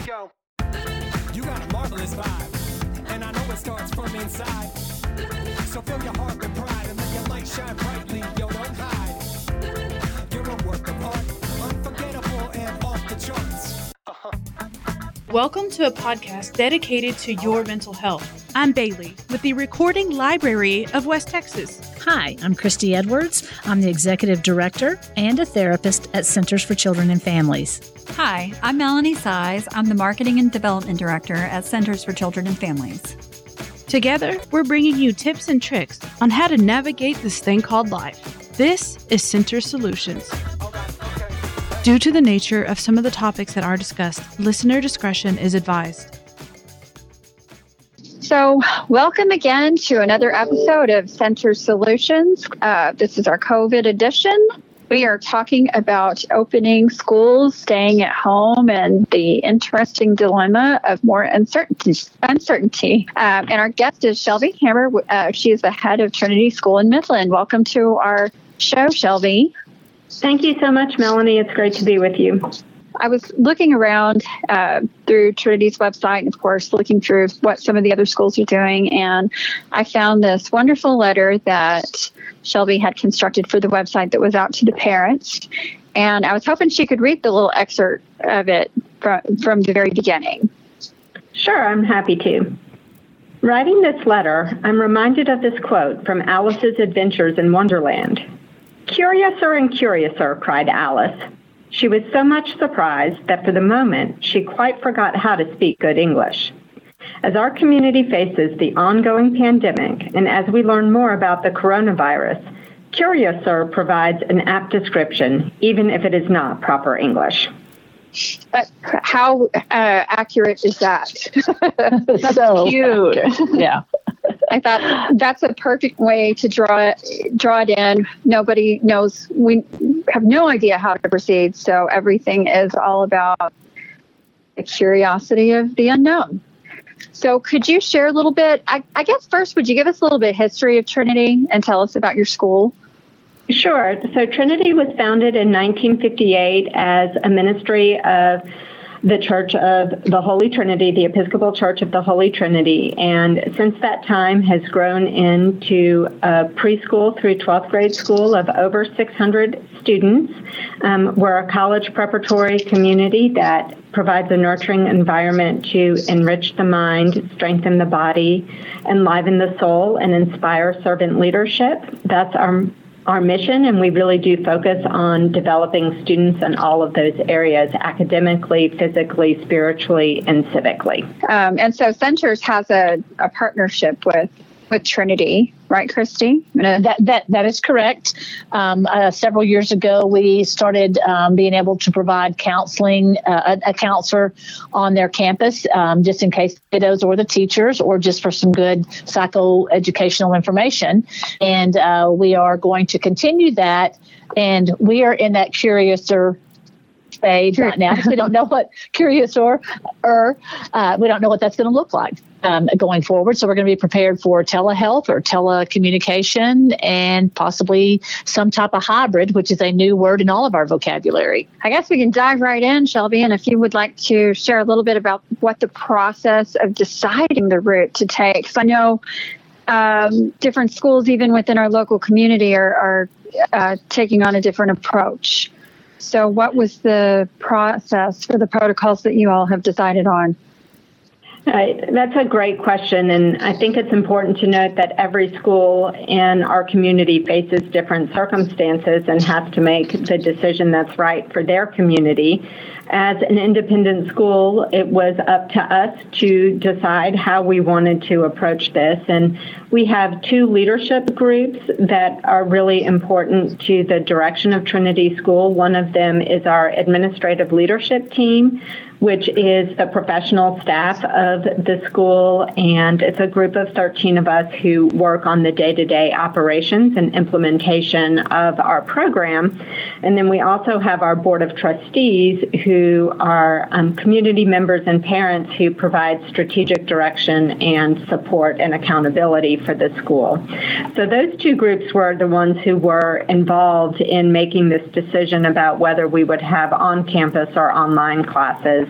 we go. You got a marvelous vibe, and I know it starts from inside. So fill your heart with pride and let your light shine brightly. Yo, don't hide. You're a work of art, unforgettable and off the charts. Welcome to a podcast dedicated to your mental health. I'm Bailey with the Recording Library of West Texas. Hi, I'm Christy Edwards. I'm the Executive Director and a therapist at Centers for Children and Families. Hi, I'm Melanie Saiz. I'm the Marketing and Development Director at Centers for Children and Families. Together, we're bringing you tips and tricks on how to navigate this thing called life. This is Center Solutions. Due to the nature of some of the topics that are discussed, listener discretion is advised. So, welcome again to another episode of Center Solutions. Uh, this is our COVID edition. We are talking about opening schools, staying at home, and the interesting dilemma of more uncertainty. uncertainty. Um, and our guest is Shelby Hammer. Uh, she is the head of Trinity School in Midland. Welcome to our show, Shelby. Thank you so much, Melanie. It's great to be with you. I was looking around uh, through Trinity's website, and of course, looking through what some of the other schools are doing. And I found this wonderful letter that Shelby had constructed for the website that was out to the parents. And I was hoping she could read the little excerpt of it from, from the very beginning. Sure, I'm happy to. Writing this letter, I'm reminded of this quote from Alice's Adventures in Wonderland. Curiouser and curiouser, cried Alice. She was so much surprised that for the moment she quite forgot how to speak good English. As our community faces the ongoing pandemic and as we learn more about the coronavirus, Curiouser provides an apt description, even if it is not proper English. Uh, how uh, accurate is that? That's so cute. yeah. I thought that's a perfect way to draw it, draw it in. Nobody knows. We have no idea how to proceed, so everything is all about the curiosity of the unknown. So, could you share a little bit? I, I guess first, would you give us a little bit history of Trinity and tell us about your school? Sure. So, Trinity was founded in 1958 as a ministry of the Church of the Holy Trinity, the Episcopal Church of the Holy Trinity, and since that time has grown into a preschool through 12th grade school of over 600 students. Um, we're a college preparatory community that provides a nurturing environment to enrich the mind, strengthen the body, enliven the soul, and inspire servant leadership. That's our our mission, and we really do focus on developing students in all of those areas academically, physically, spiritually, and civically. Um, and so Centers has a, a partnership with with Trinity, right, Christy? That that that is correct. Um, uh, several years ago, we started um, being able to provide counseling, uh, a, a, counselor on their campus, um, just in case kiddos or the teachers, or just for some good psychoeducational information. And uh, we are going to continue that. And we are in that curiouser stage right now. we don't know what curious or, or uh, we don't know what that's going to look like um, going forward. So we're going to be prepared for telehealth or telecommunication and possibly some type of hybrid, which is a new word in all of our vocabulary. I guess we can dive right in, Shelby. And if you would like to share a little bit about what the process of deciding the route to take, because I know um, different schools, even within our local community, are, are uh, taking on a different approach. So, what was the process for the protocols that you all have decided on? That's a great question, and I think it's important to note that every school in our community faces different circumstances and has to make the decision that's right for their community. As an independent school, it was up to us to decide how we wanted to approach this. And we have two leadership groups that are really important to the direction of Trinity School. One of them is our administrative leadership team which is the professional staff of the school. And it's a group of 13 of us who work on the day to day operations and implementation of our program. And then we also have our board of trustees who are um, community members and parents who provide strategic direction and support and accountability for the school. So those two groups were the ones who were involved in making this decision about whether we would have on campus or online classes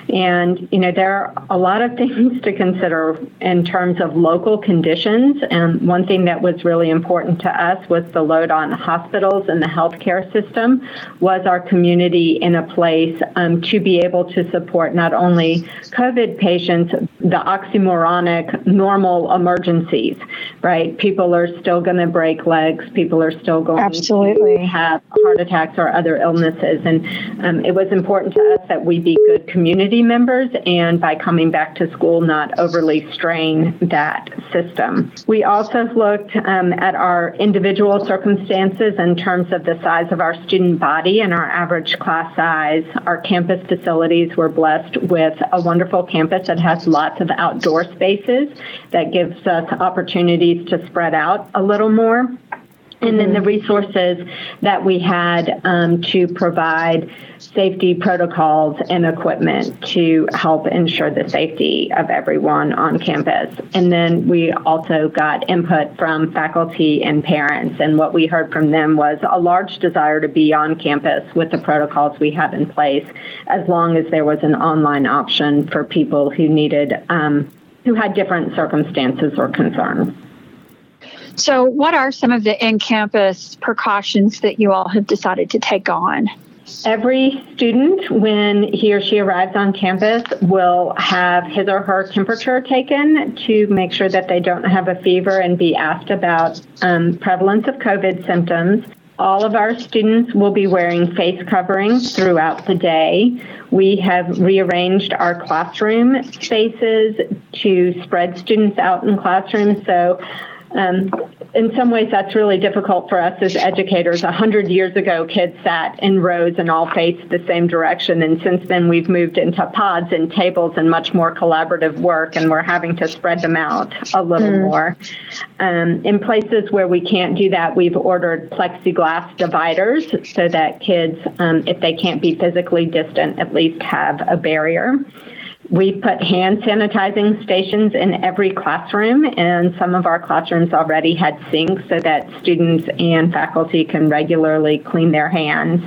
And, you know, there are a lot of things to consider in terms of local conditions. And one thing that was really important to us was the load on hospitals and the healthcare system. Was our community in a place um, to be able to support not only COVID patients, the oxymoronic normal emergencies, right? People are still going to break legs. People are still going Absolutely. to have heart attacks or other illnesses. And um, it was important to us that we be good community members and by coming back to school, not overly strain that system. We also looked um, at our individual circumstances in terms of the size of our student body and our average class size. Our campus facilities were blessed with a wonderful campus that has lots of outdoor spaces that gives us opportunities to spread out a little more and then the resources that we had um, to provide safety protocols and equipment to help ensure the safety of everyone on campus. And then we also got input from faculty and parents. And what we heard from them was a large desire to be on campus with the protocols we have in place, as long as there was an online option for people who needed, um, who had different circumstances or concerns. So, what are some of the in campus precautions that you all have decided to take on? Every student, when he or she arrives on campus, will have his or her temperature taken to make sure that they don't have a fever and be asked about um, prevalence of COVID symptoms. All of our students will be wearing face coverings throughout the day. We have rearranged our classroom spaces to spread students out in classrooms. So um, in some ways, that's really difficult for us as educators. A hundred years ago, kids sat in rows and all faced the same direction, and since then, we've moved into pods and tables and much more collaborative work, and we're having to spread them out a little mm. more. Um, in places where we can't do that, we've ordered plexiglass dividers so that kids, um, if they can't be physically distant, at least have a barrier. We put hand sanitizing stations in every classroom, and some of our classrooms already had sinks so that students and faculty can regularly clean their hands.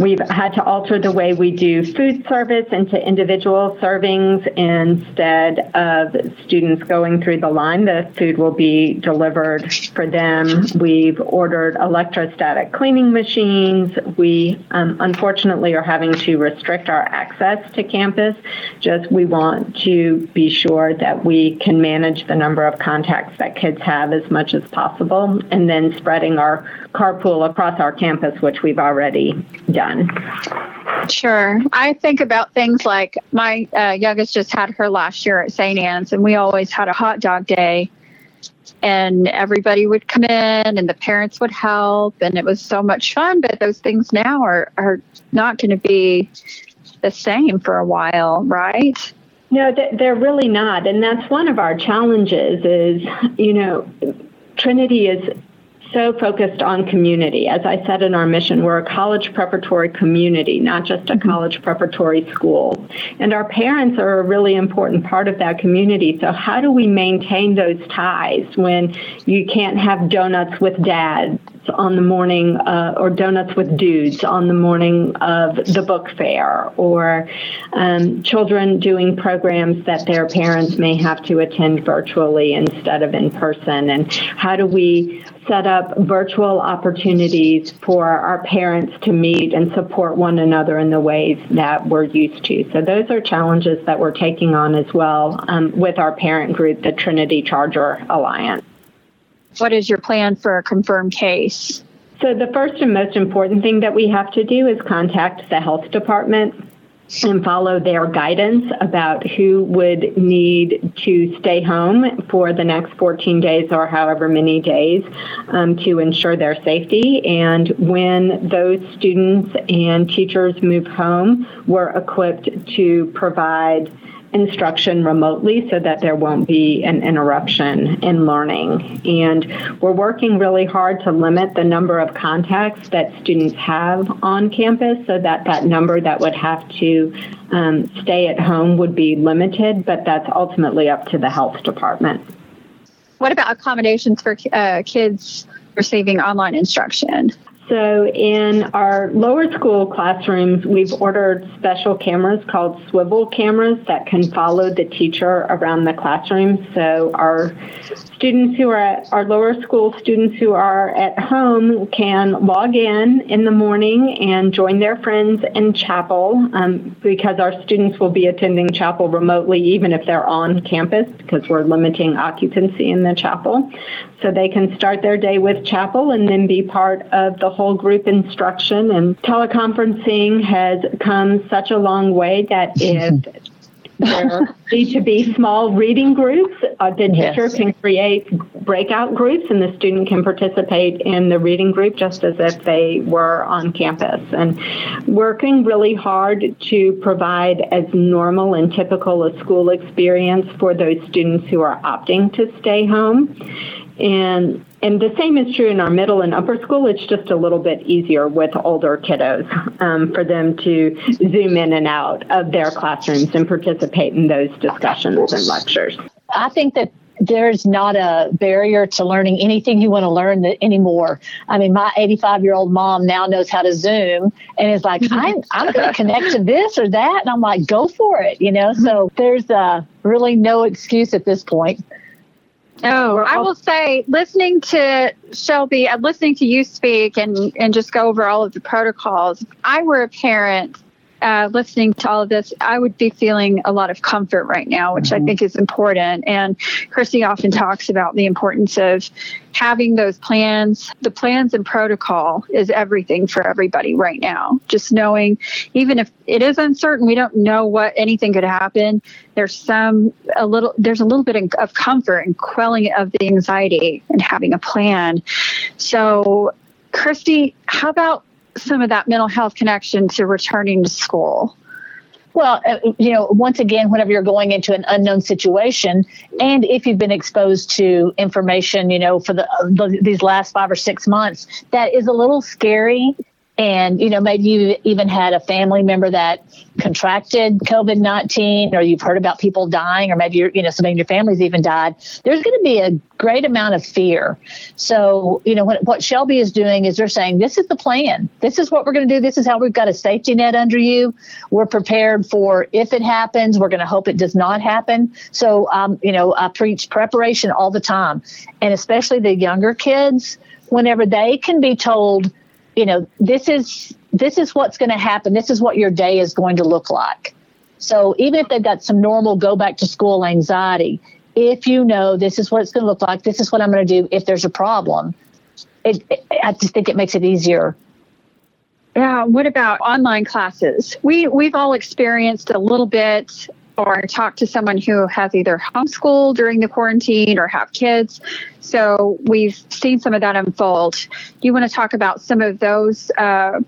We've had to alter the way we do food service into individual servings instead of students going through the line. The food will be delivered for them. We've ordered electrostatic cleaning machines. We um, unfortunately are having to restrict our access to campus. Just we want to be sure that we can manage the number of contacts that kids have as much as possible and then spreading our carpool across our campus, which we've already done. Sure. I think about things like my uh, youngest just had her last year at St. Anne's, and we always had a hot dog day. And everybody would come in, and the parents would help, and it was so much fun. But those things now are, are not going to be the same for a while, right? No, they're really not. And that's one of our challenges is, you know, Trinity is so focused on community. As I said in our mission, we're a college preparatory community, not just a mm-hmm. college preparatory school. And our parents are a really important part of that community. So, how do we maintain those ties when you can't have donuts with dad on the morning, uh, or donuts with dudes on the morning of the book fair, or um, children doing programs that their parents may have to attend virtually instead of in person? And how do we set up virtual opportunities for our parents to meet and support one another in the ways that we're used to. So, those are challenges that we're taking on as well um, with our parent group, the Trinity Charger Alliance. What is your plan for a confirmed case? So, the first and most important thing that we have to do is contact the health department and follow their guidance about who would need to stay home for the next 14 days or however many days um, to ensure their safety. And when those students and teachers move home, we're equipped to provide instruction remotely so that there won't be an interruption in learning. And we're working really hard to limit the number of contacts that students have on campus so that that number that would have to um, stay at home would be limited, but that's ultimately up to the health department. What about accommodations for uh, kids receiving online instruction? So, in our lower school classrooms, we've ordered special cameras called swivel cameras that can follow the teacher around the classroom. So, our students who are at our lower school students who are at home can log in in the morning and join their friends in chapel um, because our students will be attending chapel remotely even if they're on campus because we're limiting occupancy in the chapel. So they can start their day with chapel and then be part of the whole group instruction. And teleconferencing has come such a long way that if there need to be small reading groups. Uh, the teacher yes. can create breakout groups, and the student can participate in the reading group just as if they were on campus. And working really hard to provide as normal and typical a school experience for those students who are opting to stay home. And and the same is true in our middle and upper school. It's just a little bit easier with older kiddos um, for them to zoom in and out of their classrooms and participate in those discussions and lectures. I think that there's not a barrier to learning anything you want to learn anymore. I mean, my 85 year old mom now knows how to Zoom and is like, I'm, I'm going to connect to this or that. And I'm like, go for it, you know? So there's uh, really no excuse at this point. Oh, I will say, listening to Shelby listening to you speak and, and just go over all of the protocols, I were a parent uh, listening to all of this, I would be feeling a lot of comfort right now, which mm-hmm. I think is important. And Christy often talks about the importance of having those plans. The plans and protocol is everything for everybody right now. Just knowing, even if it is uncertain, we don't know what anything could happen. There's some a little. There's a little bit of comfort and quelling of the anxiety and having a plan. So, Christy, how about some of that mental health connection to returning to school? Well, uh, you know, once again, whenever you're going into an unknown situation, and if you've been exposed to information, you know, for the, the these last five or six months, that is a little scary and you know maybe you even had a family member that contracted covid-19 or you've heard about people dying or maybe you're, you know somebody in your family's even died. There's going to be a great amount of fear. So you know what, what shelby is doing is they're saying this is the plan. This is what we're going to do. This is how we've got a safety net under you. We're prepared for if it happens. We're going to hope it does not happen. So um, you know i preach preparation all the time. And especially the younger kids whenever they can be told you know, this is this is what's going to happen. This is what your day is going to look like. So even if they've got some normal go back to school anxiety, if you know this is what it's going to look like, this is what I'm going to do if there's a problem, it, it, I just think it makes it easier. Yeah. What about online classes? We we've all experienced a little bit or talk to someone who has either homeschooled during the quarantine or have kids. So we've seen some of that unfold. Do you want to talk about some of those uh,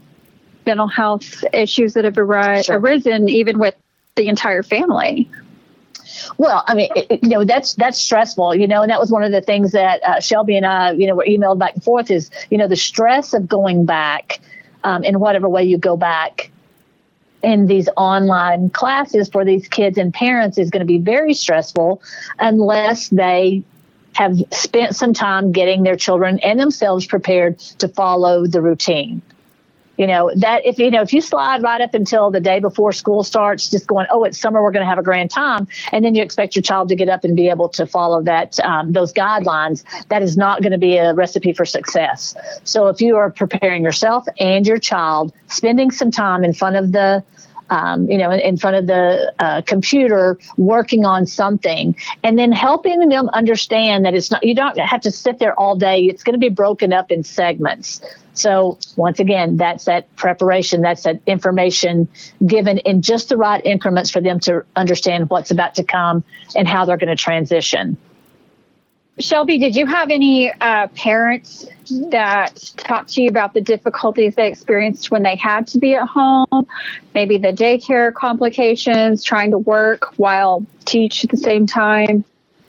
mental health issues that have ar- sure. arisen, even with the entire family? Well, I mean, it, you know, that's that's stressful, you know, and that was one of the things that uh, Shelby and I, you know, were emailed back and forth is, you know, the stress of going back um, in whatever way you go back in these online classes for these kids and parents is going to be very stressful unless they have spent some time getting their children and themselves prepared to follow the routine you know that if you know if you slide right up until the day before school starts just going oh it's summer we're going to have a grand time and then you expect your child to get up and be able to follow that um, those guidelines that is not going to be a recipe for success so if you are preparing yourself and your child spending some time in front of the um, you know, in front of the uh, computer working on something, and then helping them understand that it's not, you don't have to sit there all day. It's going to be broken up in segments. So once again, that's that preparation, that's that information given in just the right increments for them to understand what's about to come and how they're going to transition. Shelby, did you have any uh, parents that talked to you about the difficulties they experienced when they had to be at home? Maybe the daycare complications, trying to work while teach at the same time?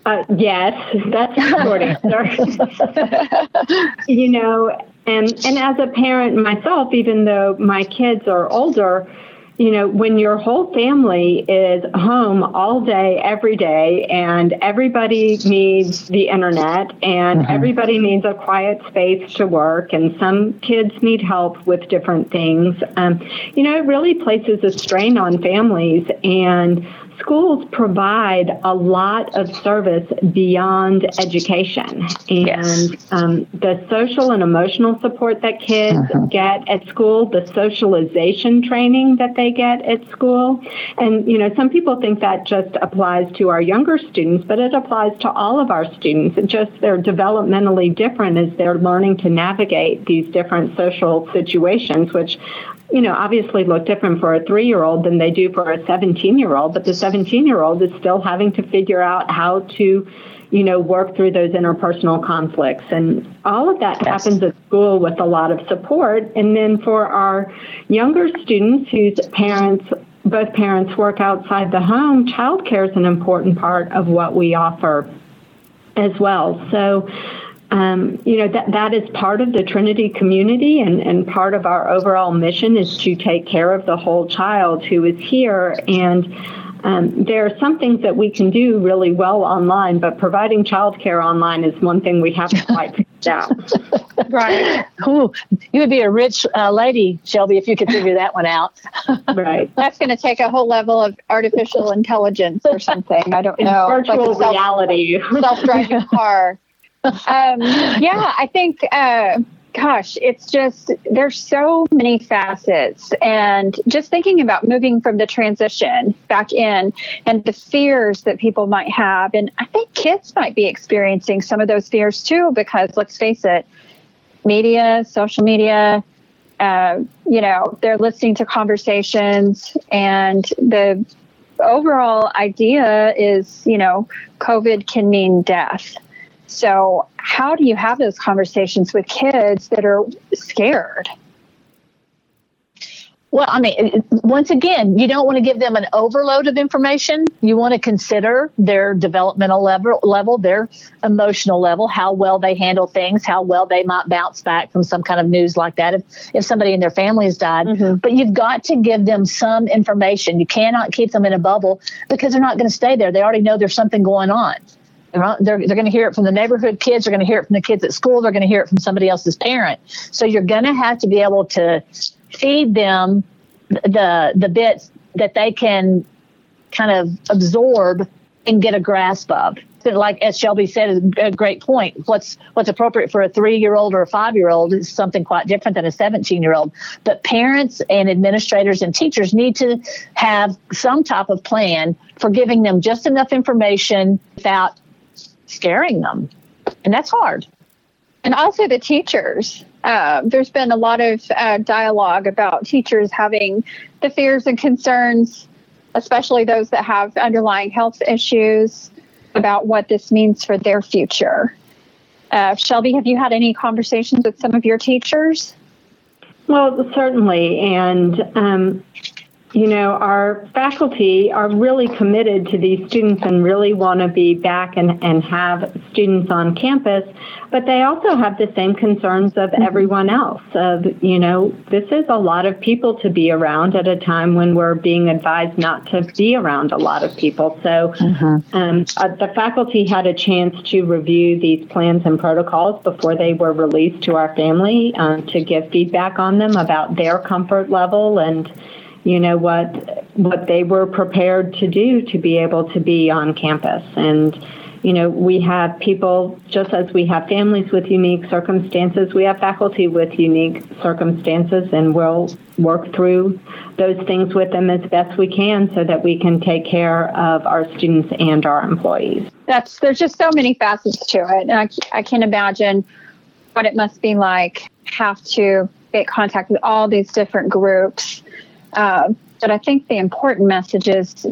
Uh, yes, that's the short answer. you know, and and as a parent myself, even though my kids are older, you know, when your whole family is home all day, every day, and everybody needs the internet and mm-hmm. everybody needs a quiet space to work, and some kids need help with different things, um, you know, it really places a strain on families. And schools provide a lot of service beyond education. And yes. um, the social and emotional support that kids uh-huh. get at school, the socialization training that they get at school. And, you know, some people think that just applies to our younger students, but it applies to all of our students. It just they're developmentally different as they're learning to navigate these different social situations, which you know, obviously look different for a three year old than they do for a 17 year old, but the 17 year old is still having to figure out how to, you know, work through those interpersonal conflicts. And all of that yes. happens at school with a lot of support. And then for our younger students whose parents, both parents work outside the home, childcare is an important part of what we offer as well. So, um, you know that that is part of the Trinity community, and, and part of our overall mission is to take care of the whole child who is here. And um, there are some things that we can do really well online, but providing childcare online is one thing we haven't quite figured out. right. Ooh, you would be a rich uh, lady, Shelby, if you could figure that one out. right. That's going to take a whole level of artificial intelligence or something. I don't know. Virtual like reality. Self-driving car um, yeah, I think, uh, gosh, it's just, there's so many facets. And just thinking about moving from the transition back in and the fears that people might have. And I think kids might be experiencing some of those fears too, because let's face it, media, social media, uh, you know, they're listening to conversations and the overall idea is, you know, COVID can mean death. So, how do you have those conversations with kids that are scared? Well, I mean, once again, you don't want to give them an overload of information. You want to consider their developmental level, level, their emotional level, how well they handle things, how well they might bounce back from some kind of news like that if, if somebody in their family has died. Mm-hmm. But you've got to give them some information. You cannot keep them in a bubble because they're not going to stay there. They already know there's something going on. They're, they're, going to hear it from the neighborhood kids. They're going to hear it from the kids at school. They're going to hear it from somebody else's parent. So you're going to have to be able to feed them the the bits that they can kind of absorb and get a grasp of. Like as Shelby said, a great point. What's what's appropriate for a three year old or a five year old is something quite different than a seventeen year old. But parents and administrators and teachers need to have some type of plan for giving them just enough information without scaring them. And that's hard. And also the teachers. Uh, there's been a lot of uh, dialogue about teachers having the fears and concerns, especially those that have underlying health issues, about what this means for their future. Uh, Shelby, have you had any conversations with some of your teachers? Well, certainly. And um, you know, our faculty are really committed to these students and really want to be back and, and have students on campus, but they also have the same concerns of mm-hmm. everyone else. Of, you know, this is a lot of people to be around at a time when we're being advised not to be around a lot of people. So mm-hmm. um, uh, the faculty had a chance to review these plans and protocols before they were released to our family um, to give feedback on them about their comfort level and you know what what they were prepared to do to be able to be on campus. And you know we have people just as we have families with unique circumstances we have faculty with unique circumstances and we'll work through those things with them as best we can so that we can take care of our students and our employees. That's there's just so many facets to it and I, I can imagine what it must be like have to get contact with all these different groups uh, but I think the important message is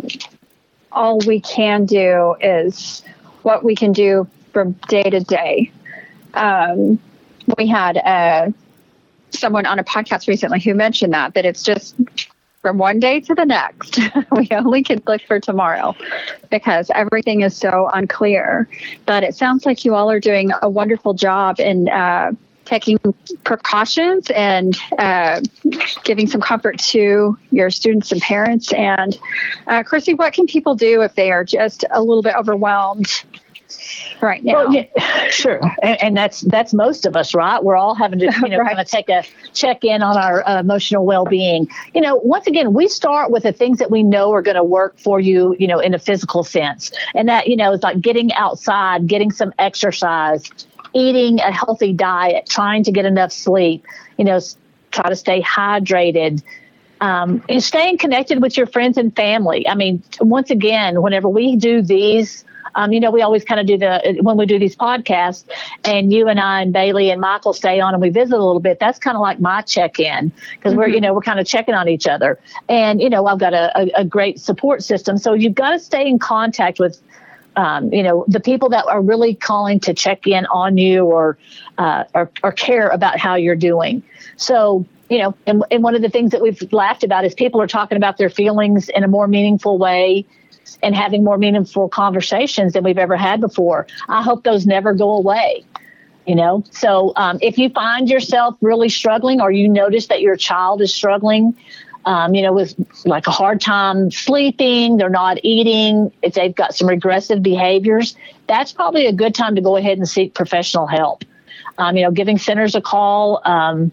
all we can do is what we can do from day to day. Um, we had uh, someone on a podcast recently who mentioned that that it's just from one day to the next. we only can look for tomorrow because everything is so unclear. But it sounds like you all are doing a wonderful job in uh, taking precautions and uh, giving some comfort to your students and parents. And uh, Chrissy, what can people do if they are just a little bit overwhelmed right now. Well, yeah, sure, and, and, that's that's most of us, right? We're all having to you know right. kind of take a check in on our uh, emotional well being. You know, once again, we start with the things that we know are going to work for you. You know, in a physical sense, and that you know is like getting outside, getting some exercise, eating a healthy diet, trying to get enough sleep. You know, try to stay hydrated. Um, and staying connected with your friends and family. I mean, once again, whenever we do these um, you know, we always kind of do the when we do these podcasts, and you and I and Bailey and Michael stay on and we visit a little bit. That's kind of like my check in because mm-hmm. we're you know we're kind of checking on each other, and you know I've got a, a, a great support system. So you've got to stay in contact with um, you know, the people that are really calling to check in on you or, uh, or, or care about how you're doing. So, you know, and, and one of the things that we've laughed about is people are talking about their feelings in a more meaningful way and having more meaningful conversations than we've ever had before. I hope those never go away. You know, so um, if you find yourself really struggling or you notice that your child is struggling, um, you know, with like a hard time sleeping, they're not eating, if they've got some regressive behaviors, that's probably a good time to go ahead and seek professional help. Um, you know, giving centers a call. Um,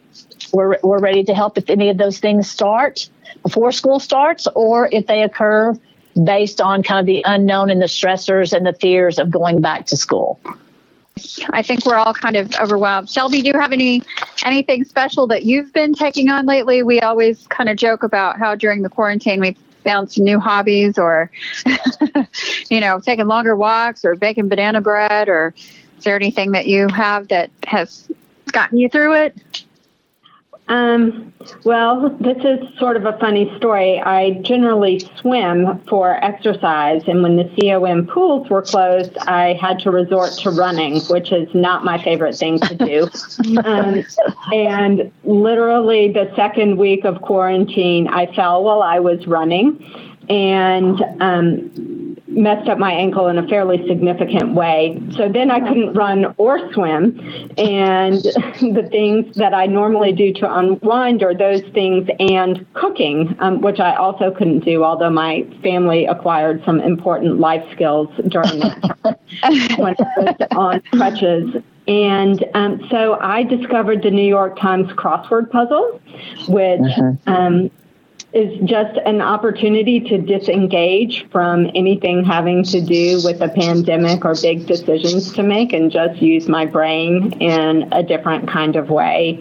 we're, we're ready to help if any of those things start before school starts or if they occur based on kind of the unknown and the stressors and the fears of going back to school. I think we're all kind of overwhelmed. Shelby, do you have any anything special that you've been taking on lately? We always kind of joke about how during the quarantine we found some new hobbies or you know, taking longer walks or baking banana bread or is there anything that you have that has gotten you through it? Um, well, this is sort of a funny story. I generally swim for exercise, and when the COM pools were closed, I had to resort to running, which is not my favorite thing to do. um, and literally, the second week of quarantine, I fell while I was running, and um, messed up my ankle in a fairly significant way. So then I couldn't run or swim. And the things that I normally do to unwind are those things and cooking, um, which I also couldn't do, although my family acquired some important life skills during that time when I was on crutches. And um, so I discovered the New York Times crossword puzzle, which mm-hmm. um, is just an opportunity to disengage from anything having to do with a pandemic or big decisions to make and just use my brain in a different kind of way.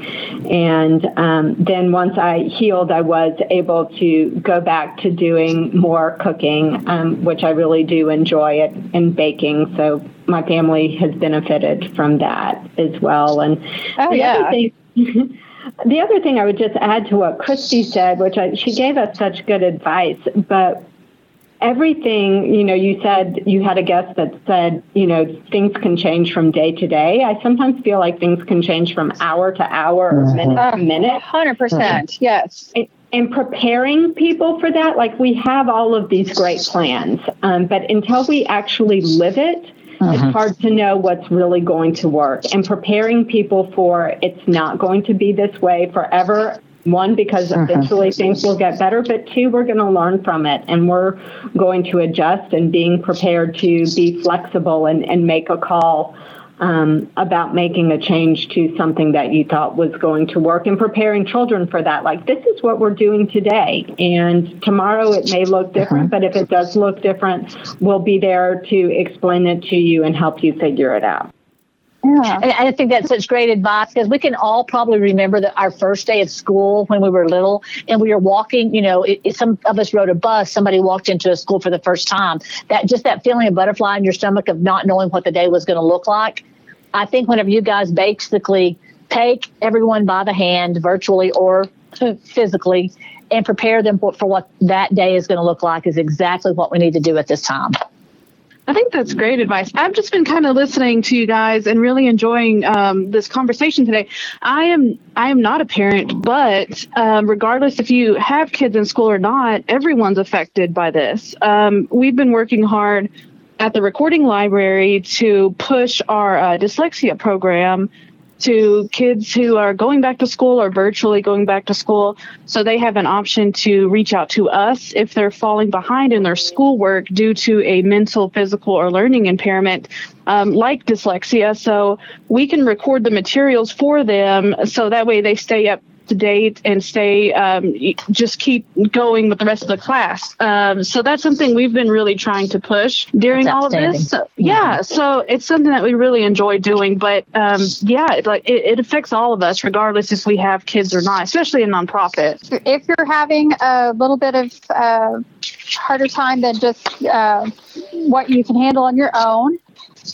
And um, then once I healed, I was able to go back to doing more cooking, um, which I really do enjoy it, and baking. So my family has benefited from that as well. And oh, yeah. thing, The other thing I would just add to what Christy said, which I, she gave us such good advice, but everything, you know, you said you had a guest that said, you know, things can change from day to day. I sometimes feel like things can change from hour to hour or minute to uh, minute. 100%. Yes. and preparing people for that, like we have all of these great plans, um, but until we actually live it, uh-huh. It's hard to know what's really going to work. And preparing people for it's not going to be this way forever. One, because uh-huh. eventually things will get better, but two, we're going to learn from it and we're going to adjust and being prepared to be flexible and, and make a call um, about making a change to something that you thought was going to work and preparing children for that. Like, this is what we're doing today. And tomorrow it may look different, uh-huh. but if it does look different, we'll be there to explain it to you and help you figure it out. Yeah. And I think that's such great advice because we can all probably remember that our first day of school when we were little and we were walking, you know, it, some of us rode a bus, somebody walked into a school for the first time. That just that feeling of butterfly in your stomach of not knowing what the day was going to look like. I think whenever you guys basically take everyone by the hand, virtually or physically, and prepare them for, for what that day is going to look like is exactly what we need to do at this time. I think that's great advice. I've just been kind of listening to you guys and really enjoying um, this conversation today. I am I am not a parent, but um, regardless if you have kids in school or not, everyone's affected by this. Um, we've been working hard at the recording library to push our uh, dyslexia program to kids who are going back to school or virtually going back to school. So they have an option to reach out to us if they're falling behind in their schoolwork due to a mental, physical, or learning impairment. Um, like dyslexia, so we can record the materials for them so that way they stay up to date and stay um, just keep going with the rest of the class. Um, so that's something we've been really trying to push during That's all of this. So, yeah, so it's something that we really enjoy doing. But um, yeah, it, like it, it affects all of us, regardless if we have kids or not, especially in nonprofit. if you're having a little bit of uh, harder time than just uh, what you can handle on your own,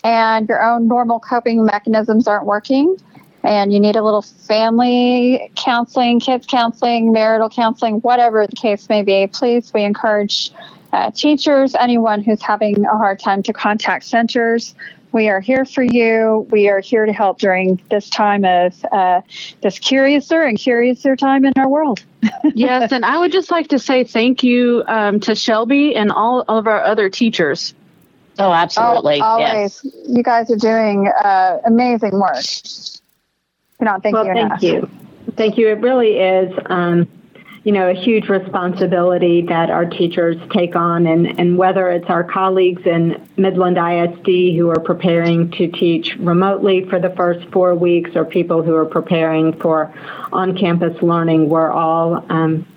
and your own normal coping mechanisms aren't working, and you need a little family counseling, kids counseling, marital counseling, whatever the case may be, please, we encourage uh, teachers, anyone who's having a hard time to contact centers. We are here for you. We are here to help during this time of uh, this curiouser and curiouser time in our world. yes, and I would just like to say thank you um, to Shelby and all of our other teachers. Oh, absolutely. Al- yes. always. You guys are doing uh, amazing work. Cannot thank well, you enough. thank you. Thank you. It really is, um, you know, a huge responsibility that our teachers take on, and, and whether it's our colleagues in Midland ISD who are preparing to teach remotely for the first four weeks, or people who are preparing for on-campus learning, we're all um,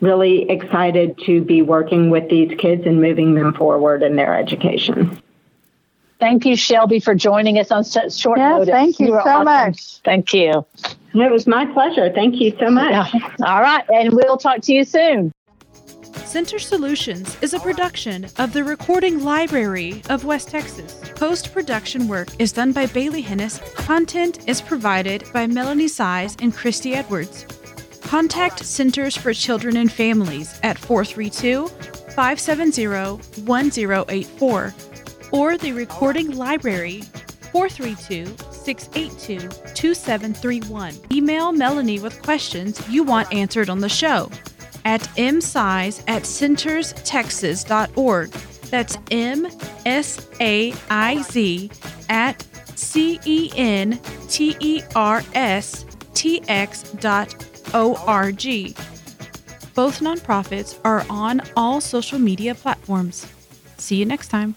really excited to be working with these kids and moving them forward in their education. Thank you, Shelby, for joining us on such short Yes, notice. thank you were so awesome. much. Thank you. It was my pleasure. Thank you so much. All right, and we'll talk to you soon. Center Solutions is a production of the Recording Library of West Texas. Post production work is done by Bailey Hennis. Content is provided by Melanie Saiz and Christy Edwards. Contact Centers for Children and Families at 432 570 1084 or the Recording Library 432 682 2731. Email Melanie with questions you want answered on the show at msaiz at centerstexas.org. That's M S A I Z at C E N T E R S T X dot O R G. Both nonprofits are on all social media platforms. See you next time.